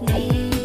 你。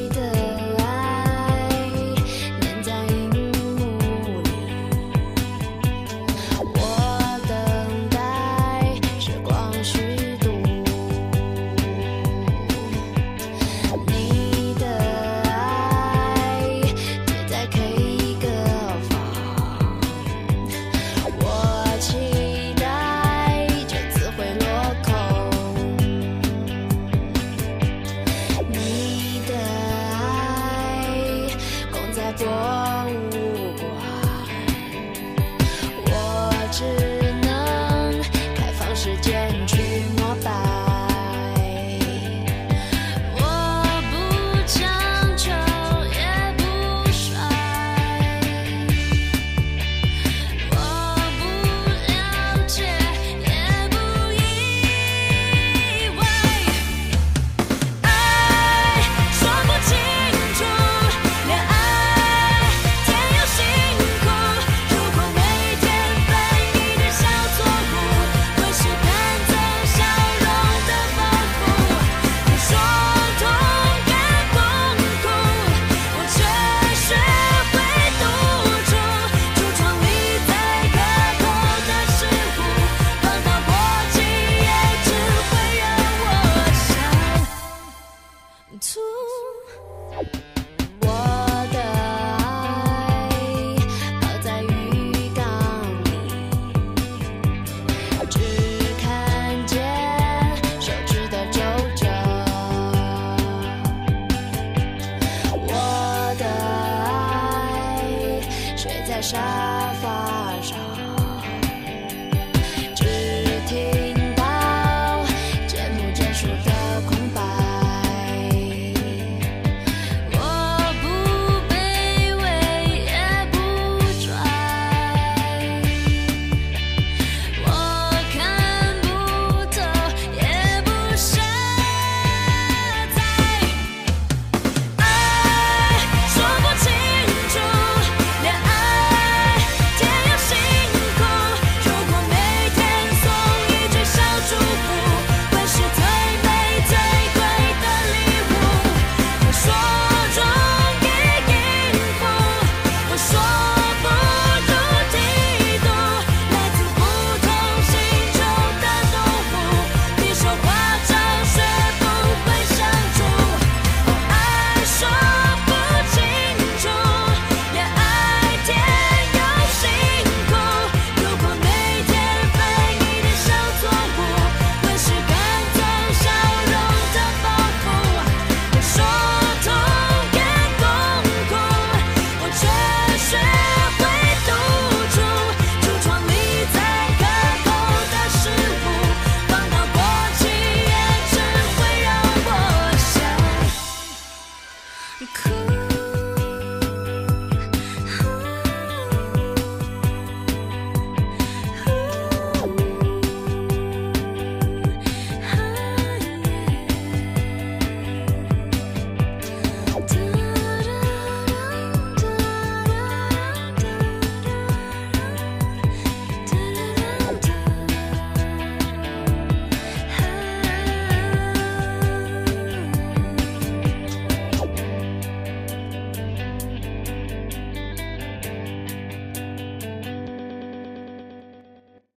在沙发